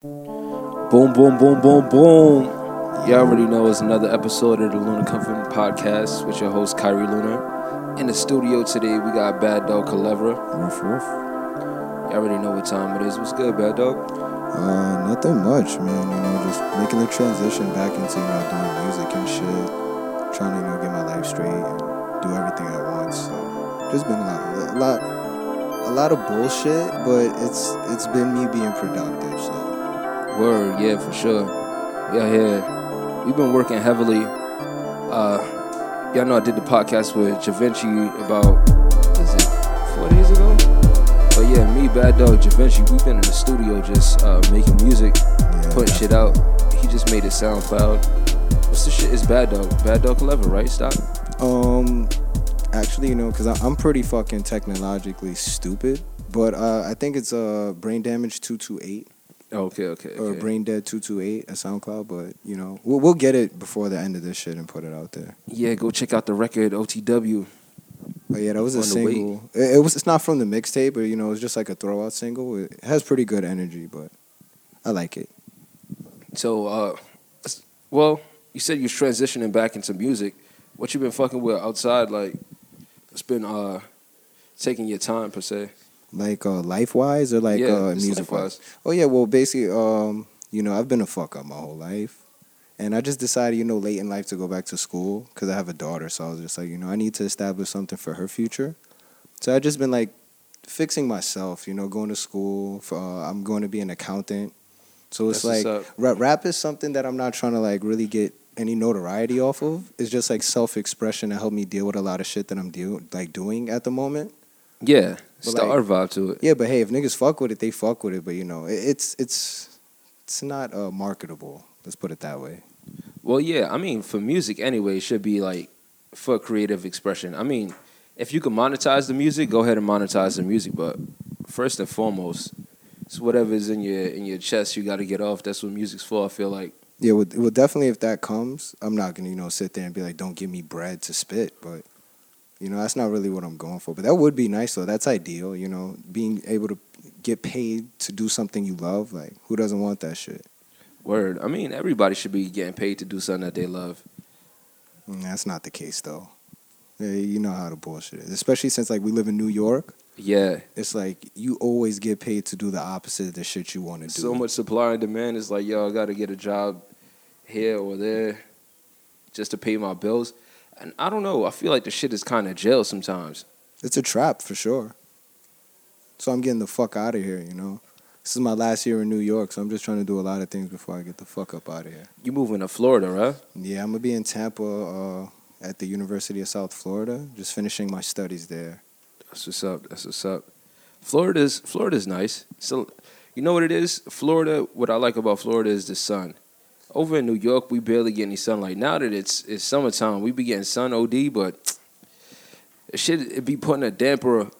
Boom, boom, boom, boom, boom. You already know it's another episode of the Lunar Coven Podcast with your host Kyrie Luna. In the studio today, we got Bad Dog Kelevra. Roof, roof. You already know what time it is. What's good, Bad Dog? Uh, nothing much, man. You know, just making the transition back into you know doing music and shit, trying to you know get my life straight and do everything at once. So, just been a lot, a lot, a lot of bullshit, but it's it's been me being productive. So, Word, yeah, for sure. Yeah, yeah. We've been working heavily. Uh, y'all know I did the podcast with Javinci about, is it four days ago? But yeah, me, Bad Dog, Javinci, we've been in the studio just uh, making music, yeah, putting shit out. He just made it SoundCloud. What's the shit? It's Bad Dog. Bad Dog Clever, right? Stop. Um, actually, you know, because I'm pretty fucking technologically stupid, but uh, I think it's uh brain damage two two eight. Okay, okay. or okay. Brain Dead two two eight at SoundCloud, but you know we'll, we'll get it before the end of this shit and put it out there. Yeah, go check out the record OTW. But yeah, that was a On the way. single. It, it was. It's not from the mixtape, but you know it's just like a throwout single. It has pretty good energy, but I like it. So, uh, well, you said you're transitioning back into music. What you been fucking with outside? Like, it's been uh, taking your time per se. Like uh, life wise or like Yeah, uh, music wise. Oh yeah, well basically, um, you know I've been a fuck up my whole life, and I just decided you know late in life to go back to school because I have a daughter. So I was just like you know I need to establish something for her future. So I've just been like fixing myself. You know, going to school. For, uh, I'm going to be an accountant. So it's That's like rap, rap is something that I'm not trying to like really get any notoriety off of. It's just like self expression to help me deal with a lot of shit that I'm deal like doing at the moment. Yeah, it's the like- to it. Yeah, but hey, if niggas fuck with it, they fuck with it. But you know, it, it's it's it's not uh, marketable. Let's put it that way. Well, yeah, I mean, for music anyway, it should be like for creative expression. I mean, if you can monetize the music, go ahead and monetize the music. But first and foremost, it's whatever's in your in your chest. You got to get off. That's what music's for. I feel like. Yeah, well, well, definitely if that comes, I'm not gonna you know sit there and be like, don't give me bread to spit. But you know, that's not really what I'm going for. But that would be nice though. That's ideal. You know, being able to get paid to do something you love. Like, who doesn't want that shit? Word. I mean, everybody should be getting paid to do something that they love. Mm, That's not the case though. Yeah, you know how the bullshit is, especially since like we live in New York. Yeah. It's like you always get paid to do the opposite of the shit you want to do. So much supply and demand is like, yo, I got to get a job here or there just to pay my bills. And I don't know. I feel like the shit is kind of jail sometimes. It's a trap for sure. So I'm getting the fuck out of here, you know. This is my last year in New York, so I'm just trying to do a lot of things before I get the fuck up out of here. You moving to Florida, right? Yeah, I'm gonna be in Tampa uh, at the University of South Florida, just finishing my studies there. That's what's up. That's what's up. Florida's Florida's nice. So, you know what it is? Florida. What I like about Florida is the sun. Over in New York, we barely get any sunlight. Now that it's it's summertime, we be getting sun OD, but it should it be putting a damper,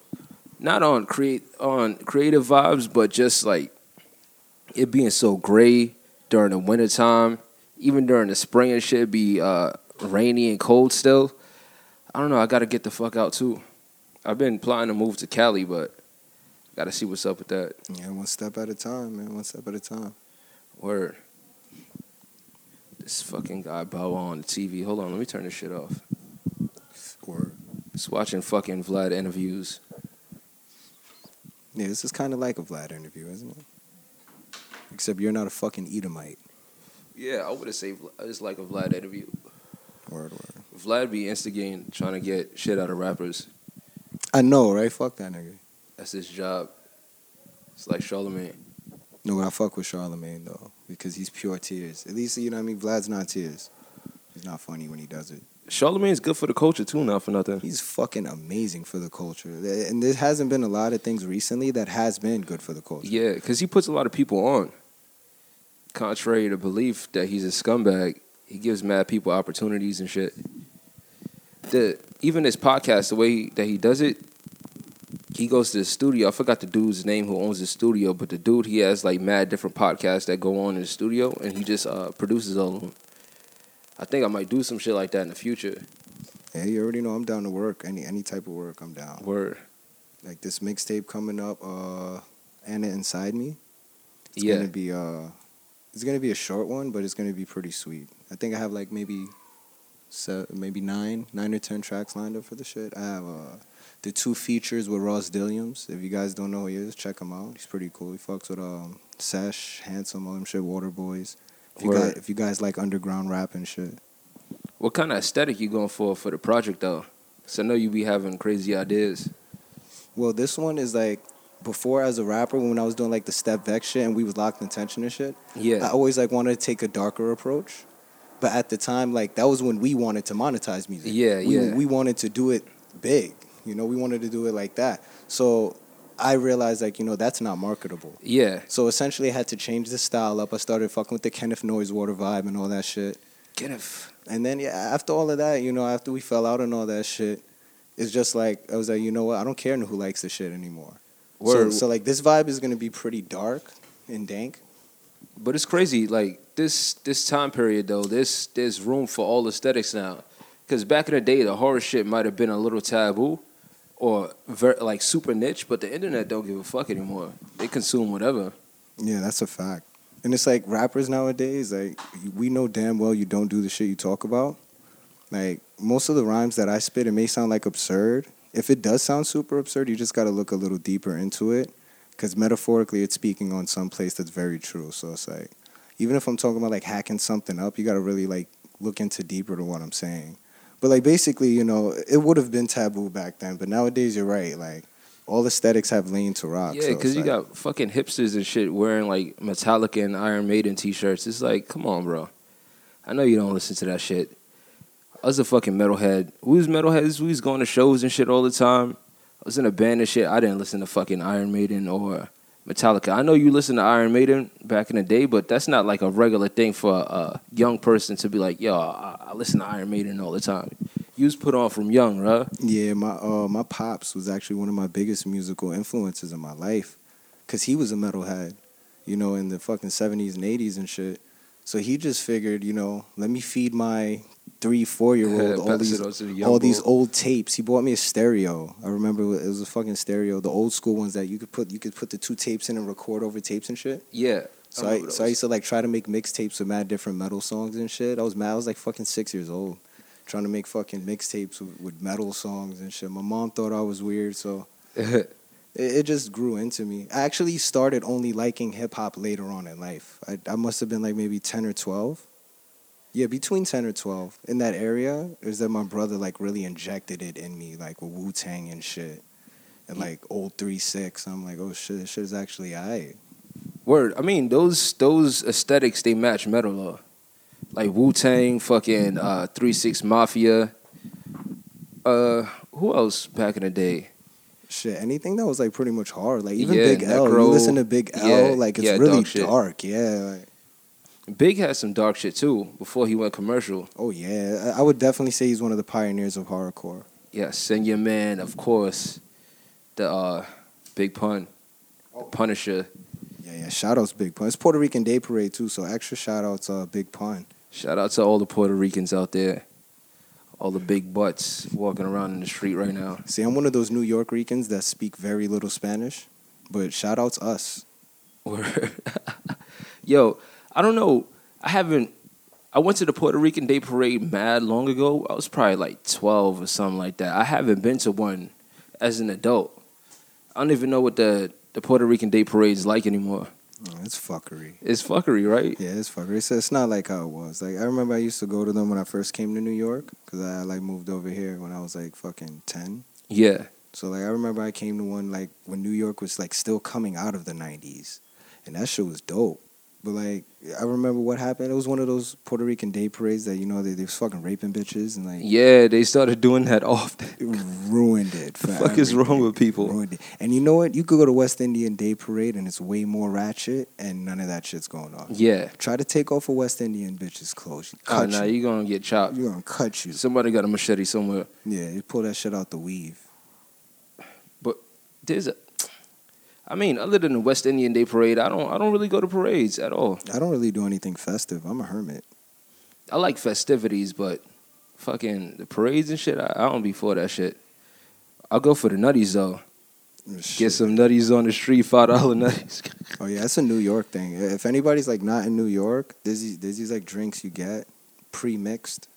not on create on creative vibes, but just like it being so gray during the wintertime, even during the spring and shit be uh, rainy and cold still. I don't know. I got to get the fuck out too. I've been planning to move to Cali, but got to see what's up with that. Yeah, one step at a time, man. One step at a time. Word. This fucking guy bow on the TV. Hold on, let me turn this shit off. Word. Just watching fucking Vlad interviews. Yeah, this is kind of like a Vlad interview, isn't it? Except you're not a fucking Edomite. Yeah, I would have said it's like a Vlad interview. Word, word. Vlad be instigating, trying to get shit out of rappers. I know, right? Fuck that nigga. That's his job. It's like Charlemagne. No, but I fuck with Charlemagne though because he's pure tears. At least you know what I mean. Vlad's not tears. He's not funny when he does it. Charlemagne's good for the culture too, not for nothing. He's fucking amazing for the culture, and there hasn't been a lot of things recently that has been good for the culture. Yeah, because he puts a lot of people on. Contrary to belief that he's a scumbag, he gives mad people opportunities and shit. The even this podcast, the way he, that he does it, he goes to the studio. I forgot the dude's name who owns the studio, but the dude he has like mad different podcasts that go on in the studio, and he just uh, produces all of them. I think I might do some shit like that in the future. Yeah, you already know I'm down to work. Any any type of work, I'm down. Word. Like this mixtape coming up, uh, Anna Inside Me. It's Yeah. gonna be uh, it's gonna be a short one, but it's gonna be pretty sweet. I think I have like maybe, se- maybe nine, nine or ten tracks lined up for the shit. I have uh, the two features with Ross Dilliams. If you guys don't know who he is, check him out. He's pretty cool. He fucks with um, Sesh, Handsome, all them shit, Water Boys. If you, guys, if you guys like underground rap and shit. What kind of aesthetic you going for for the project though? So I know you be having crazy ideas. Well, this one is like before as a rapper when I was doing like the step vex shit and we was locked in tension and shit. Yeah. I always like wanted to take a darker approach, but at the time, like that was when we wanted to monetize music. Yeah, we, yeah. We wanted to do it big. You know, we wanted to do it like that. So I realized like you know that's not marketable. Yeah. So essentially, I had to change the style up. I started fucking with the Kenneth Noise Water vibe and all that shit. Kenneth. And then yeah, after all of that, you know, after we fell out and all that shit, it's just like I was like, you know what? I don't care who likes the shit anymore. So, Word. so like this vibe is gonna be pretty dark and dank. But it's crazy, like this this time period though. This there's room for all aesthetics now, because back in the day, the horror shit might have been a little taboo, or ver- like super niche. But the internet don't give a fuck anymore. They consume whatever. Yeah, that's a fact. And it's like rappers nowadays, like we know damn well you don't do the shit you talk about. Like most of the rhymes that I spit, it may sound like absurd. If it does sound super absurd, you just got to look a little deeper into it, because metaphorically, it's speaking on some place that's very true. So it's like, even if I'm talking about like hacking something up, you got to really like look into deeper to what I'm saying. But like basically, you know, it would have been taboo back then, but nowadays you're right. Like all aesthetics have leaned to rock. Yeah, because it's you like- got fucking hipsters and shit wearing like Metallica and Iron Maiden t-shirts. It's like, come on, bro. I know you don't listen to that shit. I was a fucking metalhead. We was metalheads. We was going to shows and shit all the time. I was in a band and shit. I didn't listen to fucking Iron Maiden or Metallica. I know you listen to Iron Maiden back in the day, but that's not like a regular thing for a young person to be like, yo, I, listen to Iron Maiden all the time. You was put on from young, right? Yeah, my uh, my pops was actually one of my biggest musical influences in my life, cause he was a metalhead, you know, in the fucking seventies and eighties and shit. So he just figured, you know, let me feed my three, four year old all these it on to the young all these old tapes. He bought me a stereo. I remember it was a fucking stereo, the old school ones that you could put you could put the two tapes in and record over tapes and shit. Yeah. So I, remember so I used to like try to make mixtapes with mad different metal songs and shit. I was mad. I was like fucking six years old, trying to make fucking mixtapes with, with metal songs and shit. My mom thought I was weird, so it, it just grew into me. I actually started only liking hip hop later on in life. I, I must have been like maybe ten or twelve. Yeah, between ten or twelve in that area. Is that my brother like really injected it in me, like with Wu Tang and shit, and like old Three Six. I'm like, oh shit, this shit is actually alright. Word. I mean, those those aesthetics they match metal though. Like Wu Tang, fucking uh, Three Six Mafia. Uh, who else back in the day? Shit, anything that was like pretty much hard, like even Yeah, Big L. You listen to Big L, yeah, like it's yeah, really dark. Yeah, like, Big had some dark shit too before he went commercial. oh yeah, I would definitely say he's one of the pioneers of horrorcore. Yes, and your man, of course, the uh, Big Pun, the Punisher. Yeah, yeah. Shout outs Big Pun. It's Puerto Rican Day Parade too, so extra shout outs uh, Big Pun. Shout out to all the Puerto Ricans out there, all the big butts walking around in the street right now. See, I'm one of those New York Ricans that speak very little Spanish, but shout outs us. Yo, I don't know. I haven't. I went to the Puerto Rican Day Parade mad long ago. I was probably like twelve or something like that. I haven't been to one as an adult. I don't even know what the the Puerto Rican Day Parade is like anymore. Oh, it's fuckery. It's fuckery, right? Yeah, it's fuckery. It's, it's not like how it was. Like I remember I used to go to them when I first came to New York because I like moved over here when I was like fucking ten. Yeah. So like I remember I came to one like when New York was like still coming out of the nineties. And that shit was dope. But like I remember what happened. It was one of those Puerto Rican day parades that, you know, they, they was fucking raping bitches and like Yeah, they started doing that often. it ruined it. The fuck is wrong with people? Ruined it. And you know what? You could go to West Indian Day Parade and it's way more ratchet and none of that shit's going on. Yeah. Try to take off a West Indian bitch's clothes. Oh, nah, you. you gonna get chopped. You're gonna cut you. Somebody got a machete somewhere. Yeah, you pull that shit out the weave. But there's a. I mean, other than the West Indian Day Parade, I don't. I don't really go to parades at all. I don't really do anything festive. I'm a hermit. I like festivities, but fucking the parades and shit, I, I don't be for that shit. I'll go for the nutties though. Oh, get some nutties on the street, five dollar nutties. Oh yeah, that's a New York thing. If anybody's like not in New York, there's these, there's these like drinks you get pre-mixed,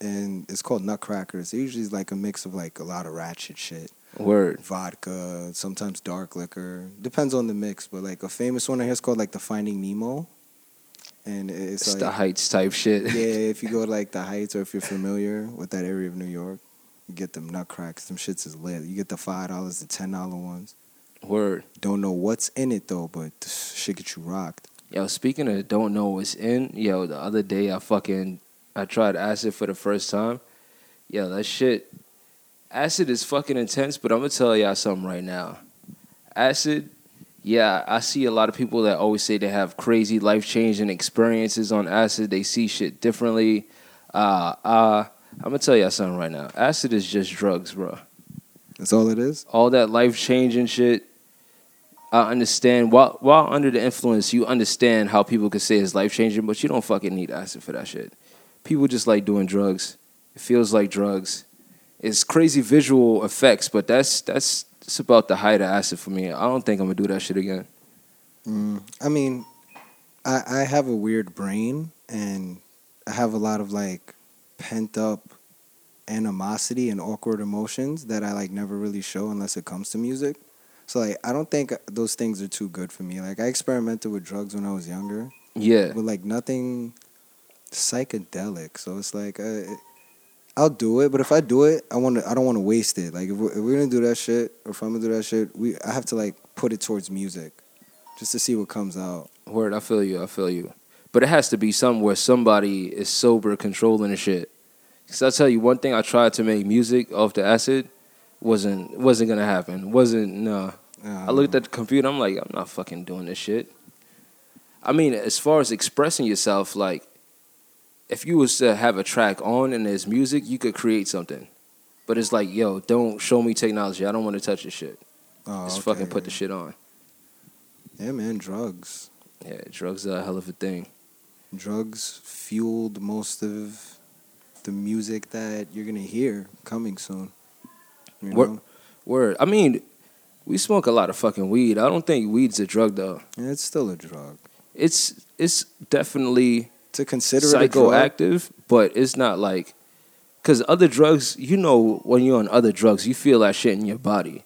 and it's called nutcrackers. They usually is like a mix of like a lot of ratchet shit, Word. vodka, sometimes dark liquor. Depends on the mix, but like a famous one I hear is called like the Finding Nemo, and it's, It's like the heights type shit. yeah, if you go to like the Heights or if you're familiar with that area of New York, you get them nutcrackers. Them shits is lit. You get the five dollars, the ten dollar ones. Word. Don't know what's in it though, but shit get you rocked. Yo, speaking of don't know what's in, yo, the other day I fucking I tried acid for the first time. Yo, that shit acid is fucking intense, but I'm gonna tell y'all something right now. Acid, yeah, I see a lot of people that always say they have crazy life changing experiences on acid. They see shit differently. Uh uh I'm gonna tell y'all something right now. Acid is just drugs, bro. That's all it is. all that life changing shit. I understand while while under the influence, you understand how people could say it's life changing, but you don't fucking need acid for that shit. People just like doing drugs. It feels like drugs. It's crazy visual effects, but that's that's it's about the height of acid for me. I don't think I'm gonna do that shit again. Mm, I mean, I I have a weird brain and I have a lot of like pent up animosity and awkward emotions that I like never really show unless it comes to music. So like I don't think those things are too good for me. Like I experimented with drugs when I was younger, Yeah, but like nothing psychedelic. So it's like uh, I'll do it, but if I do it, I want to. I don't want to waste it. Like if we're, if we're gonna do that shit, or if I'm gonna do that shit, we I have to like put it towards music, just to see what comes out. word. I feel you. I feel you. But it has to be something where somebody is sober, controlling the shit. Cause I tell you one thing, I tried to make music off the acid, wasn't wasn't gonna happen. Wasn't no. I looked at the computer. I'm like, I'm not fucking doing this shit. I mean, as far as expressing yourself, like, if you was to have a track on and there's music, you could create something. But it's like, yo, don't show me technology. I don't want to touch this shit. Oh, Just okay. fucking put the shit on. Yeah, man, drugs. Yeah, drugs are a hell of a thing. Drugs fueled most of the music that you're gonna hear coming soon. You know? Word. I mean, we smoke a lot of fucking weed. I don't think weed's a drug though. Yeah, it's still a drug. It's it's definitely To consider it a drug, psychoactive, but it's not like because other drugs, you know, when you're on other drugs, you feel that shit in your body.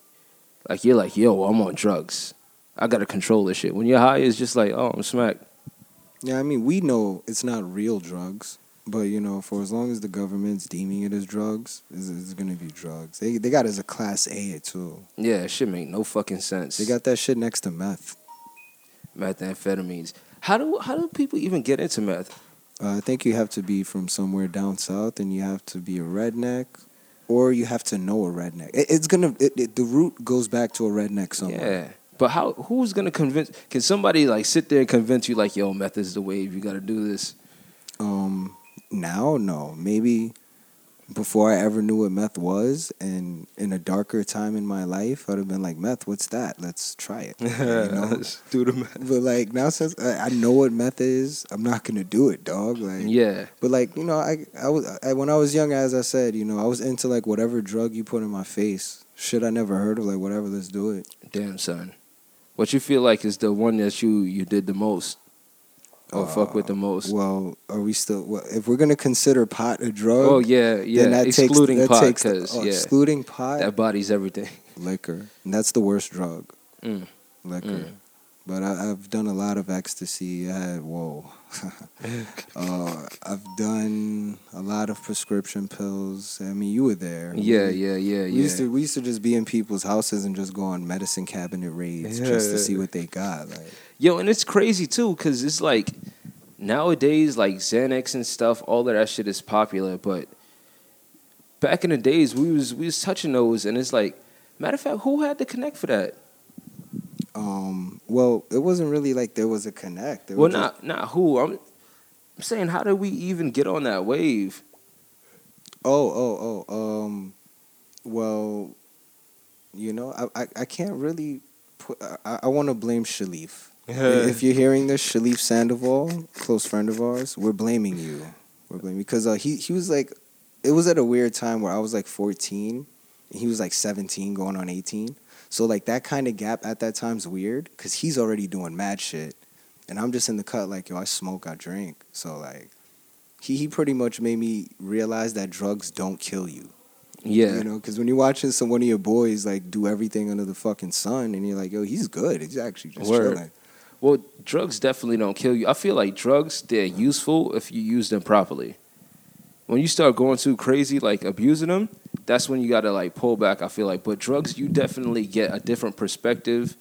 Like you're like, yo, I'm on drugs. I gotta control this shit. When you're high, it's just like, oh, I'm smacked. Yeah, I mean, we know it's not real drugs, but you know, for as long as the government's deeming it as drugs, it's, it's gonna be drugs. They they got it as a class A too. Yeah, shit make no fucking sense. They got that shit next to meth. methamphetamines. How do how do people even get into meth? Uh, I think you have to be from somewhere down south, and you have to be a redneck, or you have to know a redneck. It, it's gonna it, it, the root goes back to a redneck somewhere. Yeah. But how who's gonna convince can somebody like sit there and convince you like, yo, meth is the wave, you gotta do this? Um, now, no, maybe before I ever knew what meth was, and in a darker time in my life, I'd have been like, "Meth, what's that? Let's try it." You know? Let's do the meth. But like now, since I, I know what meth is, I'm not gonna do it, dog. Like, Yeah. But like you know, I I was I, when I was young, as I said, you know, I was into like whatever drug you put in my face. Shit, I never heard of. Like whatever, let's do it. Damn son. What you feel like is the one that you you did the most? Or fuck with the most? Well, are we still? Well, if we're gonna consider pot a drug, oh yeah, yeah. then that Excluding takes, that pot, takes the- because oh, yeah, excluding pot, that body's everything. liquor, and that's the worst drug, Mm. liquor. Mm. But I, I've done a lot of ecstasy. I had whoa. uh, I've done a lot of prescription pills. I mean, you were there. Yeah, We- yeah, yeah, We yeah. used to we used to just be in people's houses and just go on medicine cabinet raids just to see what they got. Like Yo, and it's crazy too, cause it's like nowadays, like Xanax and stuff, all of that shit is popular. But back in the days, we was we was touching those, and it's like, matter of fact, who had to connect for that? Um well, it wasn't really like there was a connect. There Well, was just- not not who. I'm, I'm saying, how did we even get on that wave? Oh, oh, oh. Um well, you know, I I, I can't really put I, I want to blame Shalif. if you're hearing this, Shalif Sandoval, close friend of ours, we're blaming you. We're blaming because uh, he he was like, it was at a weird time where I was like 14, and he was like 17, going on 18. So like that kind of gap at that time's weird because he's already doing mad shit, and I'm just in the cut like yo, I smoke, I drink. So like, he he pretty much made me realize that drugs don't kill you. Yeah. You know, because when you're watching some one of your boys like do everything under the fucking sun, and you're like, yo, he's good. He's actually just Word. chilling. Well, drugs definitely don't kill you. I feel like drugs they're useful if you use them properly. When you start going too crazy, like abusing them, that's when you gotta like pull back. I feel like, but drugs, you definitely get a different perspective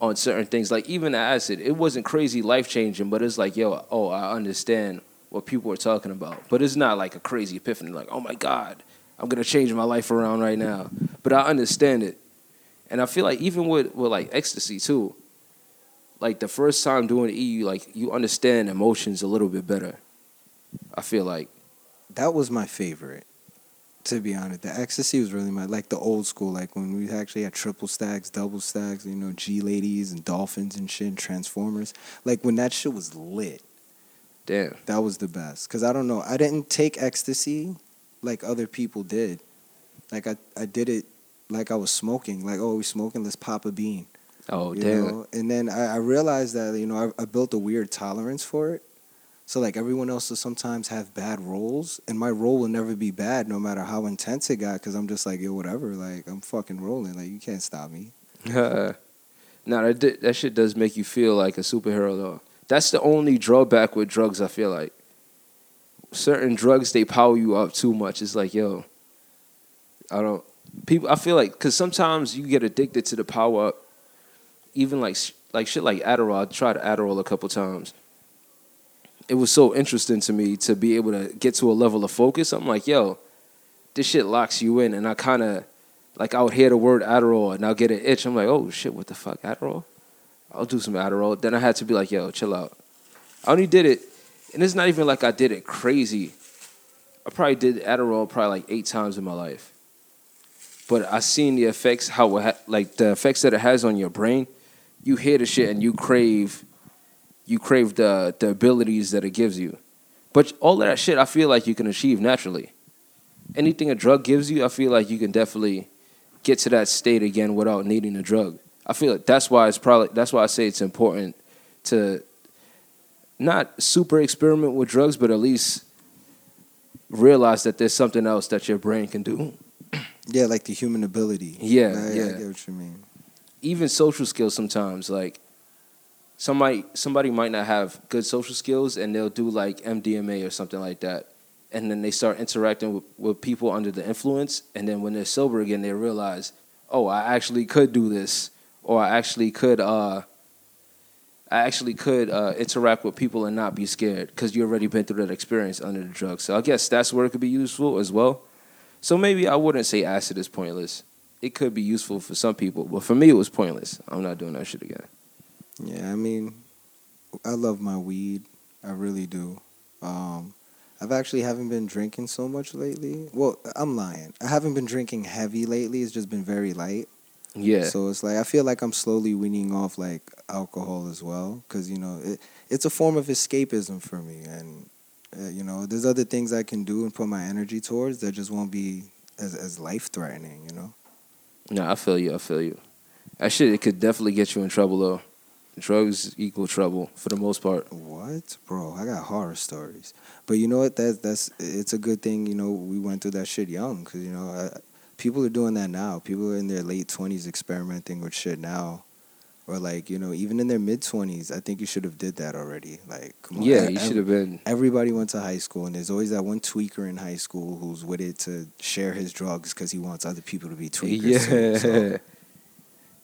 on certain things. Like even acid, it wasn't crazy life changing, but it's like, yo, oh, I understand what people are talking about. But it's not like a crazy epiphany, like, oh my god, I'm gonna change my life around right now. But I understand it, and I feel like even with with like ecstasy too like the first time doing EU, like you understand emotions a little bit better. I feel like That was my favorite. To be honest, the ecstasy was really my like the old school, like when we actually had triple stacks, double stacks, you know, G ladies and dolphins and shit, and Transformers. Like when that shit was lit, damn. that was the best. Cause I don't know, I didn't take ecstasy like other people did. Like I, I did it like I was smoking. Like oh, we smoking, let's pop a bean. Oh you damn. know? And then I, I realized that you know I, I built a weird tolerance for it. So like everyone else will sometimes have bad rolls, and my roll will never be bad, no matter how intense it got, because I'm just like yo whatever, like I'm fucking rolling, like you can't stop me. no, that di- that shit does make you feel like a superhero though. That's the only drawback with drugs. I feel like certain drugs they power you up too much. It's like yo, I don't. People, I feel like because sometimes you get addicted to the power up. Even like like shit like Adderall. I tried Adderall a couple times. It was so interesting to me to be able to get to a level of focus. I'm like, yo, this shit locks you in, and I kind of like I would hear the word Adderall and I'll get an itch. I'm like, oh shit, what the fuck, Adderall? I'll do some Adderall. Then I had to be like, yo, chill out. I only did it, and it's not even like I did it crazy. I probably did Adderall probably like eight times in my life. But I seen the effects, how ha- like the effects that it has on your brain. You hear the shit and you crave, you crave the the abilities that it gives you. But all of that shit, I feel like you can achieve naturally. Anything a drug gives you, I feel like you can definitely get to that state again without needing a drug. I feel like that's why it's probably that's why I say it's important to not super experiment with drugs, but at least realize that there's something else that your brain can do. Yeah, like the human ability. Yeah, I, I yeah. get what you mean. Even social skills sometimes, like somebody somebody might not have good social skills and they'll do like MDMA or something like that. And then they start interacting with, with people under the influence and then when they're sober again they realize, oh, I actually could do this or I actually could uh I actually could uh, interact with people and not be scared because you already been through that experience under the drug. So I guess that's where it could be useful as well. So maybe I wouldn't say acid is pointless. It could be useful for some people, but for me it was pointless. I'm not doing that shit again. Yeah, I mean, I love my weed. I really do. Um, I've actually haven't been drinking so much lately. Well, I'm lying. I haven't been drinking heavy lately. It's just been very light. Yeah. So it's like I feel like I'm slowly weaning off like alcohol as well, because you know it, it's a form of escapism for me, and uh, you know there's other things I can do and put my energy towards that just won't be as as life threatening. You know. No, I feel you. I feel you. That shit it could definitely get you in trouble though. Drugs equal trouble for the most part. What, bro? I got horror stories, but you know what? That's that's it's a good thing. You know, we went through that shit young, because you know, I, people are doing that now. People are in their late twenties experimenting with shit now, or like you know, even in their mid twenties. I think you should have did that already. Like, come on, Yeah, you should have been. Everybody went to high school, and there's always that one tweaker in high school who's with it to share his drugs because he wants other people to be tweakers. too. Yeah. So,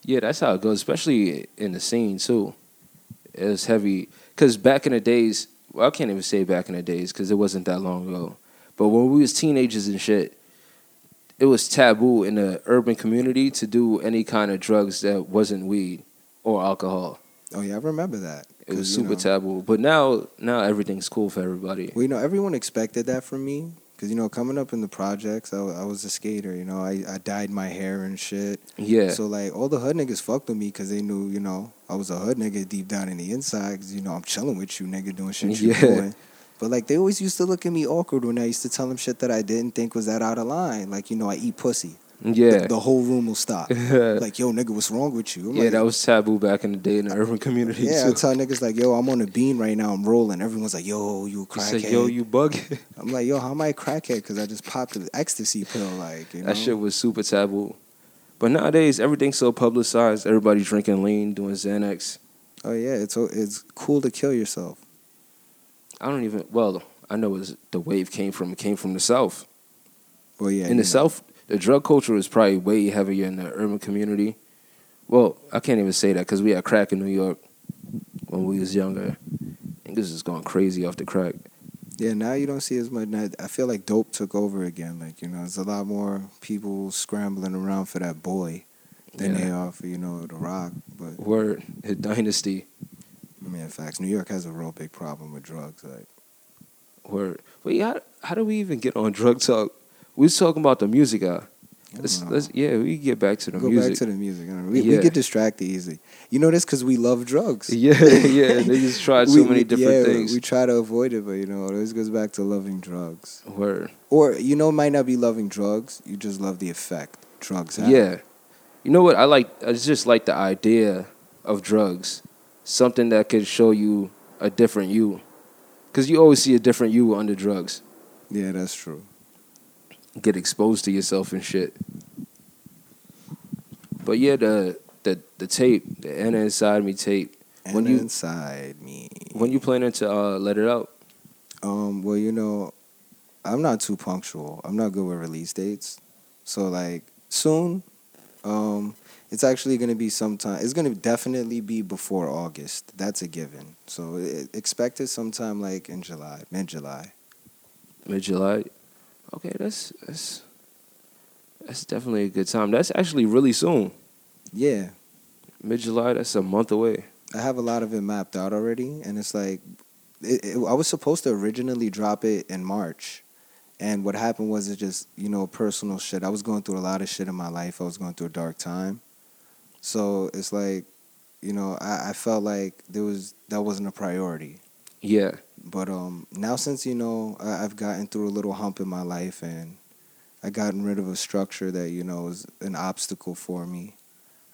Yeah, that's how it goes, especially in the scene too. It's heavy because back in the days, well, I can't even say back in the days because it wasn't that long ago. But when we was teenagers and shit, it was taboo in the urban community to do any kind of drugs that wasn't weed or alcohol. oh yeah, I remember that. It was 'Cause, you super know, taboo. But now, now everything's cool for everybody. Well, you know, everyone expected that from me. Because, you know, coming up in the projects, I, I was a skater. You know, I, I dyed my hair and shit. Yeah, So, like, all the hood niggas fucked with me because they knew, you know, I was a hood nigga deep down in the inside. Because, you know, I'm chilling with you, nigga, doing shit you Yeah. doing. But, like, they always used to look at me awkward when I used to tell them shit that I didn't think was that out of line. Like, you know, I eat pussy. Yeah. the, the whole room will stop. like, yo, nigga, what's wrong with you? I'm yeah, like, that was taboo back in the day in the urban community. Yeah, too. I tell niggas like, yo, I'm on a bean right now. I'm rolling. Everyone's like, yo, you crackhead. said, "Yo, you bug." I'm like, yo, how am I a crackhead? Because I just popped an ecstasy pill. Like, you know? That shit was super taboo. But nowadays, everything's so publicized. Everybody's drinking lean, doing Xanax. Oh yeah, it's it's cool to kill yourself. I don't even. Well, I know it's, the wave came from. It came from the south. Well, yeah, in the know. south, the drug culture is probably way heavier in the urban community. Well, I can't even say that because we had crack in New York when we was younger. Niggas is going crazy off the crack. Yeah, now you don't see as much. now- I feel like dope took over again. Like you know, there's a lot more people scrambling around for that boy than Yeah. they are for you know the rock. But Word, his dynasty. I mean, in fact, New York has a real big problem with drugs. Like, Word. Wait, how how do we even get on drug talk? We was talking about the music. Uh, let's, let's yeah, we get back to the go music. back to the music. I don't. We, we get distracted easily. You know this because we love drugs. yeah, yeah. They just tried so We- many different yeah, things. We try to avoid it, but you know, it always goes back to loving drugs. Word. Or you know, it might not be loving drugs. You just love the effect drugs have. Yeah. You know what? I like. I just like the idea of drugs, something that could show you a different you, because you always see a different you under drugs. yeah, that's true. Get exposed to yourself and shit. But yeah, the the the tape, the Anna Inside Me tape. And When you- inside me, When you planning to uh, let it out? Um, well, you know, I'm not too punctual. I'm not good with release dates. So like soon, um, it's actually gonna be sometime. It's gonna definitely be before August. That's a given. So e- expect it sometime like in July, mid July. Mid July. Okay, that's that's that's definitely a good time. That's actually really soon. Yeah, Mid July. That's a month away. I have a lot of it mapped out already, and it's like, it, it, I was supposed to originally drop it in March, and what happened was it just you know personal shit. I was going through a lot of shit in my life. I was going through a dark time, so it's like, you know, I, I felt like there was that wasn't a priority. Yeah. But um, now since you know I, I've gotten through a little hump in my life, and I gotten rid of a structure that you know was an obstacle for me,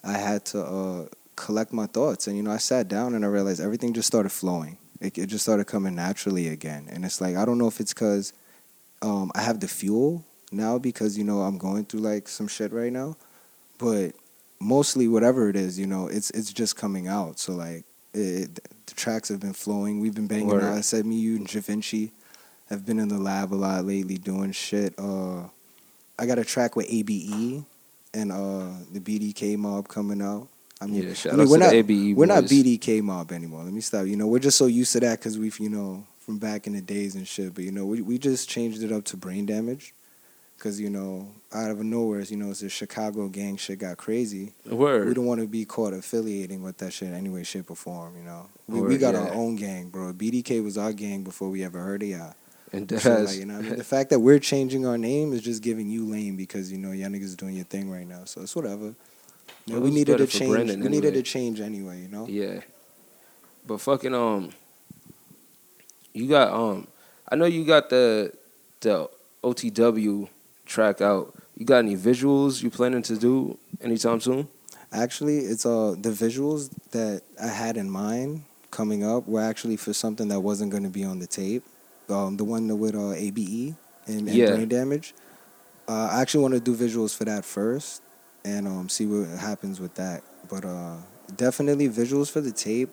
I had to uh, collect my thoughts, and you know I sat down and I realized everything just started flowing. It, it just started coming naturally again, and it's like I don't know if it's because um, I have the fuel now because you know I'm going through like some shit right now, but mostly whatever it is, you know, it's it's just coming out. So like it, the tracks have been flowing. We've been banging Word. out. I said me, you, and Da Vinci have been in the lab a lot lately doing shit. Uh, I got a track with ABE and uh, the BDK mob coming out. I mean, yeah, shout I mean, out we're to not the ABE we're not. BDK mob anymore. Let me stop. You know, we're just so used to that because we've you know from back in the days and shit. But you know, we we just changed it up to brain damage because you know out of nowhere, you know, it's the Chicago gang shit got crazy. We don't want to be caught affiliating with that shit in any way, shape, or form. You know, we, we got yeah. our own gang, bro. BDK was our gang before we ever heard of y'all. And that So, like, you know, I mean, the fact that we're changing our name is just giving you lame because you know y'all niggas doing your thing right now. So it's whatever. You know, we needed a change. Brandon we needed anyway. a change anyway. You know. yeah. But fucking um, you got um, I know you got the the OTW track out. You got any visuals you planning to do anytime soon? Actually, it's uh the visuals that I had in mind coming up were actually for something that wasn't going to be on the tape. Um, the one with uh, ABE and, and Yeah. brain damage. Uh, I actually want to do visuals for that first and um see what happens with that. But uh, definitely visuals for the tape.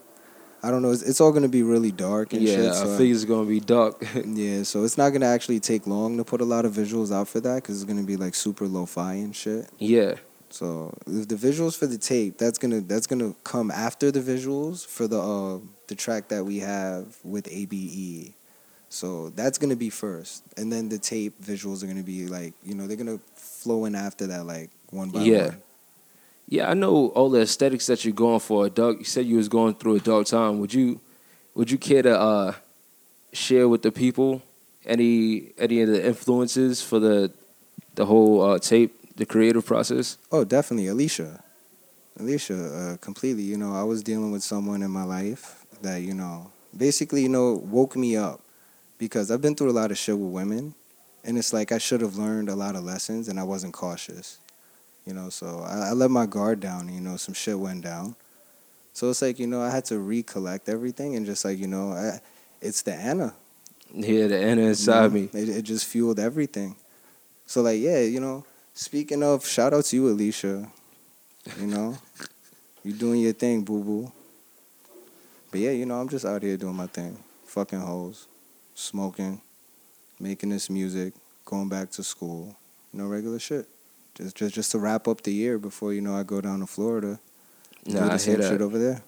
I don't know. It's, it's all going to be really dark and yeah, shit. I So figure it's gonna be dark. yeah, so it's not gonna actually take long to put a lot of visuals out for that because it's gonna be like super lo-fi and shit. yeah, So the visuals for the tape, that's gonna that's gonna come after the visuals for the uh, the track that we have with ABE. So that's gonna be first, and then the tape visuals are gonna be like you know they're gonna flow in after that like one by Yeah. one. Yeah. I know all the aesthetics that you're going for. Dark. You said you was going through a dark time. Would you, would you care to uh, share with the people any any of the influences for the the whole uh, tape, the creative process? Oh, definitely, Alicia. Alicia, uh, completely. You know, I was dealing with someone in my life that you know basically you know woke me up because I've been through a lot of shit with women, and it's like I should have learned a lot of lessons, and I wasn't cautious. You know, so I, I let my guard down. You know, some shit went down. So it's like you know I had to recollect everything and just like you know I, it's the Anna. Yeah, the Anna inside you know? me. It, it just fueled everything. So like yeah, you know. Speaking of, shout out to you, Alicia. You know, you doing your thing, boo boo. But yeah, you know, I'm just out here doing my thing, fucking hoes, smoking, making this music, going back to school. You know, regular shit. Just just just to wrap up the year before you know I go down to Florida. do the I same shit over there.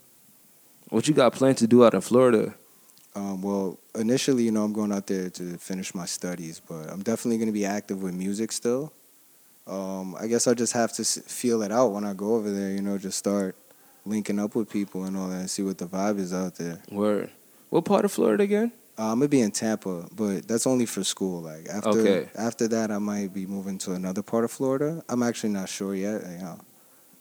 What you got planned to do out in Florida? Um, well, initially, you know, I'm going out there to finish my studies, but I'm definitely going to be active with music still. Um, I guess I just have to feel it out when I go over there. You know, just start linking up with people and all that, and see what the vibe is out there. Word. What part of Florida again? Uh, I'm gonna be in Tampa, but that's only for school. Like after Okay. after that, I might be moving to another part of Florida. I'm actually not sure yet. You know,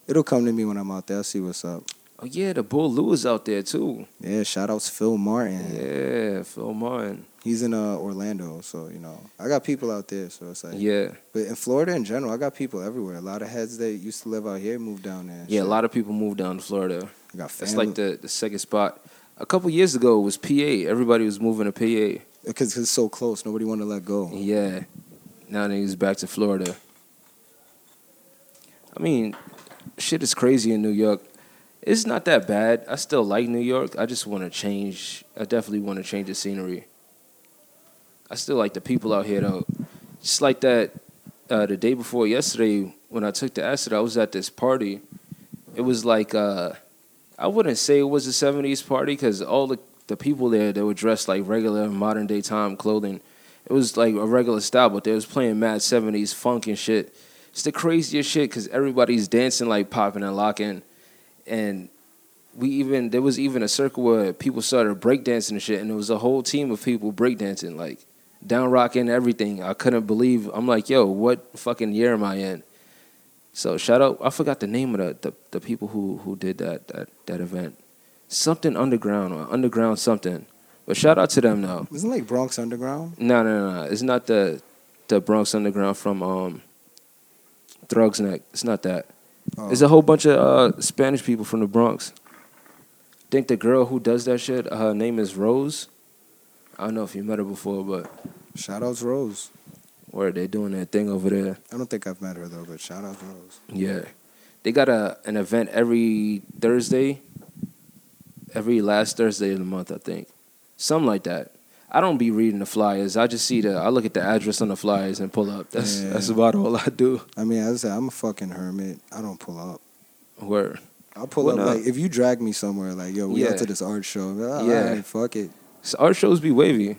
it'll come to me when I'm out there. I'll see what's up. Oh yeah, the Bull Lewis out there too. Yeah, shout outs Phil Martin. Yeah, Phil Martin. He's in uh, Orlando, so you know I got people out there. So it's like Yeah, But in Florida in general, I got people everywhere. A lot of heads that used to live out here moved down there. yeah. A lot of people moved down to Florida. I got That's like the the second spot. A couple years ago, it was PA. Everybody was moving to PA. because it's so close. Nobody wanted to let go. Yeah. Now he's back to Florida. I mean, shit is crazy in New York. It's not that bad. I still like New York. I just want to change. I definitely want to change the scenery. I still like the people out here though. Just like that, uh, the day before yesterday when I took the acid, I was at this party. It was like uh, I wouldn't say it was a '70s party because all the the people there they were dressed like regular modern day time clothing. It was like a regular style, but they was playing mad '70s funk and shit. It's the craziest shit because everybody's dancing like popping and locking, and we even there was even a circle where people started breakdancing and shit, and there was a whole team of people breakdancing like down rocking everything. I couldn't believe. I'm like, yo, what fucking year am I in? So shout out. I forgot the name of the the, the people who who did that that that event. Something underground or underground something. But shout out to them though. Isn't it like Bronx Underground? No, no, no, no. It's not the the Bronx Underground from um Throggs Neck. It's not that. Oh. There's a whole bunch of uh, Spanish people from the Bronx. I think the girl who does that shit, her name is Rose. I don't know if you met her before, but Shout outs Rose. Where they doing that thing over there. I don't think I've met her though, but shout outs Rose. Yeah. They got a an event every Thursday. Every last Thursday of the month, I think. Something like that. I don't be reading the flyers. I just see the I look at the address on the flyers and pull up. That's Yeah. that's about all I do. I mean, as I said, I'm a fucking hermit. I don't pull up. Where I'll pull Well, up no. like if you drag me somewhere, like yo, we Yeah. out to this art show. Oh, Yeah. alright, fuck it. so art shows be wavy.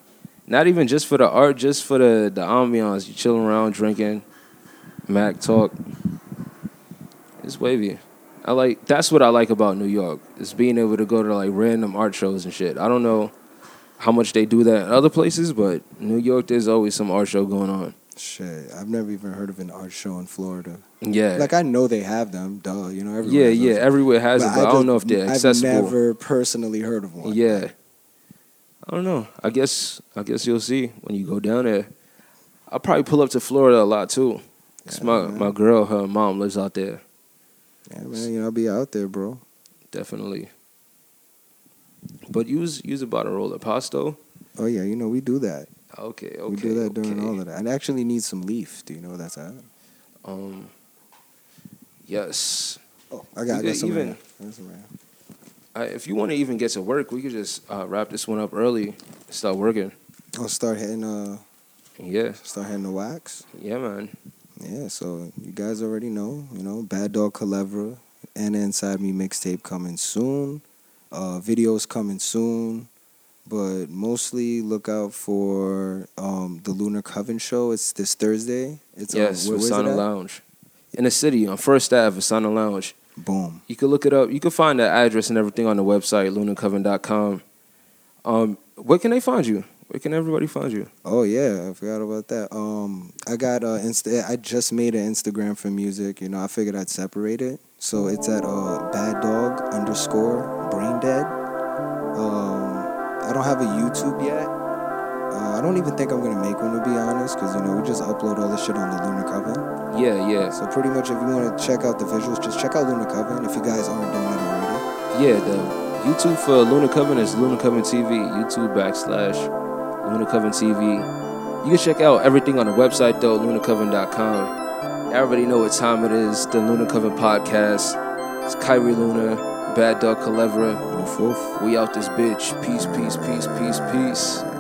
Not even just for the art, just for the the ambiance. You chilling around drinking, Mac talk. It's wavy. I like that's what I like about New York. Is being able to go to like random art shows and shit. I don't know how much they do that in other places, but New York there's always some art show going on. Shit, I've never even heard of an art show in Florida. Yeah. Like I know they have them, duh. You know, everywhere. yeah, yeah, everywhere has it, but I, don't know if they're accessible. I've never personally heard of one. Yeah. I don't know. I guess I guess you'll see when you go down there. I'll probably pull up to Florida a lot too. 'Cause Yeah, my, man. my girl, her mom lives out there. Yeah, man, you know, I'll be out there, bro. Definitely. But use use about a roll of pasto. Oh yeah, you know we do that. Okay, okay. we do that during all of that. I actually need some leaf. Do you know where that's at? Um Yes. Oh, I got, I got some. even-. I got some I, if you want to even get to work, we could just uh, wrap this one up early. Start working. I'll start hitting. Uh, Yeah, start hitting the wax. yeah, man. Yeah, so you guys already know, you know, Bad Dog Kelevra, and Inside Me mixtape coming soon. Uh, videos coming soon. But mostly look out for um, the Lunar Coven show. It's this Thursday. It's yes, uh, where, where's it Lounge. In the city, on First Ave, Vasana Lounge. Boom. You can look it up. You can find the address and everything on the website, lunarcoven.com. Um, where can they find you? Where can everybody find you? Oh yeah, I forgot about that. Um, I got uh, Insta. I just made an Instagram for music. You know, I figured I'd separate it. So it's at uh, Bad Dog underscore Brain Dead. Um, I don't have a YouTube yet. Uh, I don't even think I'm gonna make one to be honest, because you know we just upload all this shit on the Lunar Coven. Yeah, yeah, So pretty much, if you want to check out the visuals, just check out Lunar Coven. If you guys aren't doing it already. yeah. The YouTube for Lunar Coven is Lunar Coven TV. YouTube backslash Lunar Coven TV. You can check out everything on the website though, lunacoven.com. I already know what time it is. The Lunar Coven podcast. It's Kyrie Luna, Bad Dog Kelevra. Woof woof. We out this bitch. Peace, peace, peace, peace, peace.